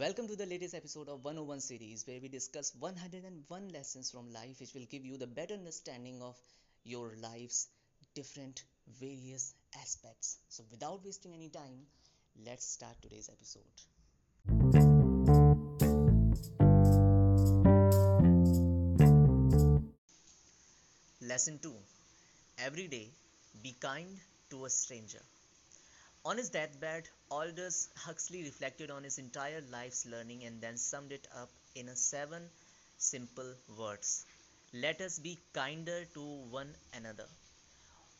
Welcome to the latest episode of 101 series where we discuss 101 lessons from life which will give you the better understanding of your life's different various aspects. So without wasting any time, let's start today's episode. Lesson 2 Every day be kind to a stranger. On his deathbed, Aldous Huxley reflected on his entire life's learning and then summed it up in a seven simple words. Let us be kinder to one another.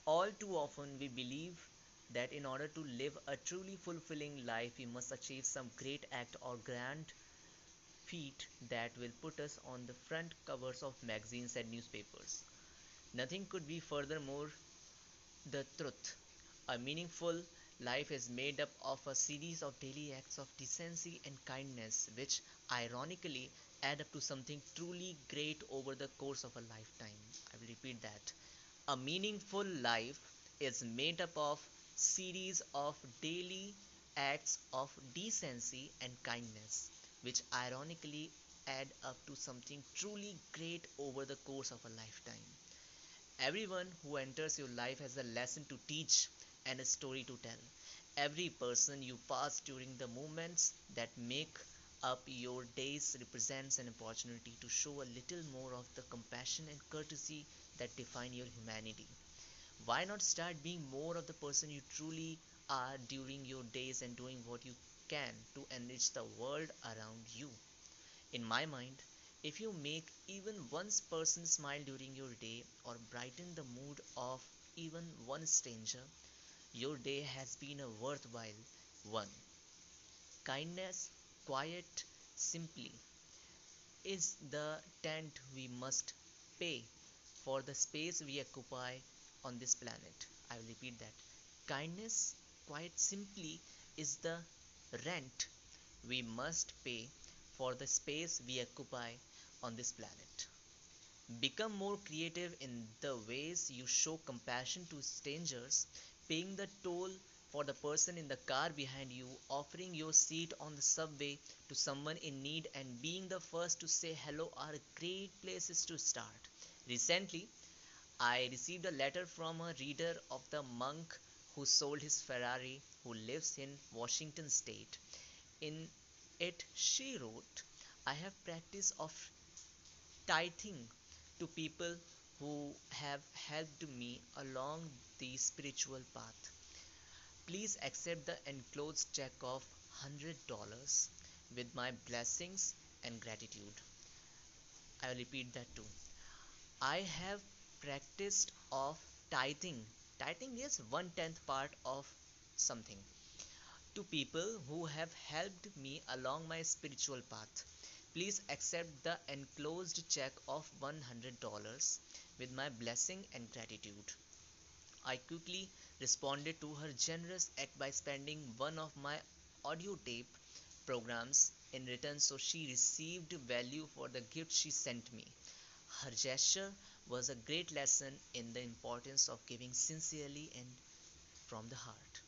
All too often, we believe that in order to live a truly fulfilling life, we must achieve some great act or grand feat that will put us on the front covers of magazines and newspapers. Nothing could be furthermore the truth. A meaningful Life is made up of a series of daily acts of decency and kindness, which ironically add up to something truly great over the course of a lifetime. I will repeat that. A meaningful life is made up of series of daily acts of decency and kindness, which ironically add up to something truly great over the course of a lifetime. Everyone who enters your life has a lesson to teach and a story to tell. Every person you pass during the moments that make up your days represents an opportunity to show a little more of the compassion and courtesy that define your humanity. Why not start being more of the person you truly are during your days and doing what you can to enrich the world around you? In my mind, if you make even one person smile during your day or brighten the mood of even one stranger, your day has been a worthwhile one. Kindness, quiet, simply, is the tent we must pay for the space we occupy on this planet. I will repeat that. Kindness, quite simply, is the rent we must pay for the space we occupy on this planet. Become more creative in the ways you show compassion to strangers paying the toll for the person in the car behind you, offering your seat on the subway to someone in need, and being the first to say hello are great places to start. Recently, I received a letter from a reader of the monk who sold his Ferrari, who lives in Washington state. In it, she wrote, I have practice of tithing to people who have helped me along the spiritual path. Please accept the enclosed check of $100 with my blessings and gratitude. I will repeat that too. I have practiced of tithing. Tithing is one tenth part of something to people who have helped me along my spiritual path. Please accept the enclosed check of $100 with my blessing and gratitude. I quickly responded to her generous act by spending one of my audio tape programs in return so she received value for the gift she sent me. Her gesture was a great lesson in the importance of giving sincerely and from the heart.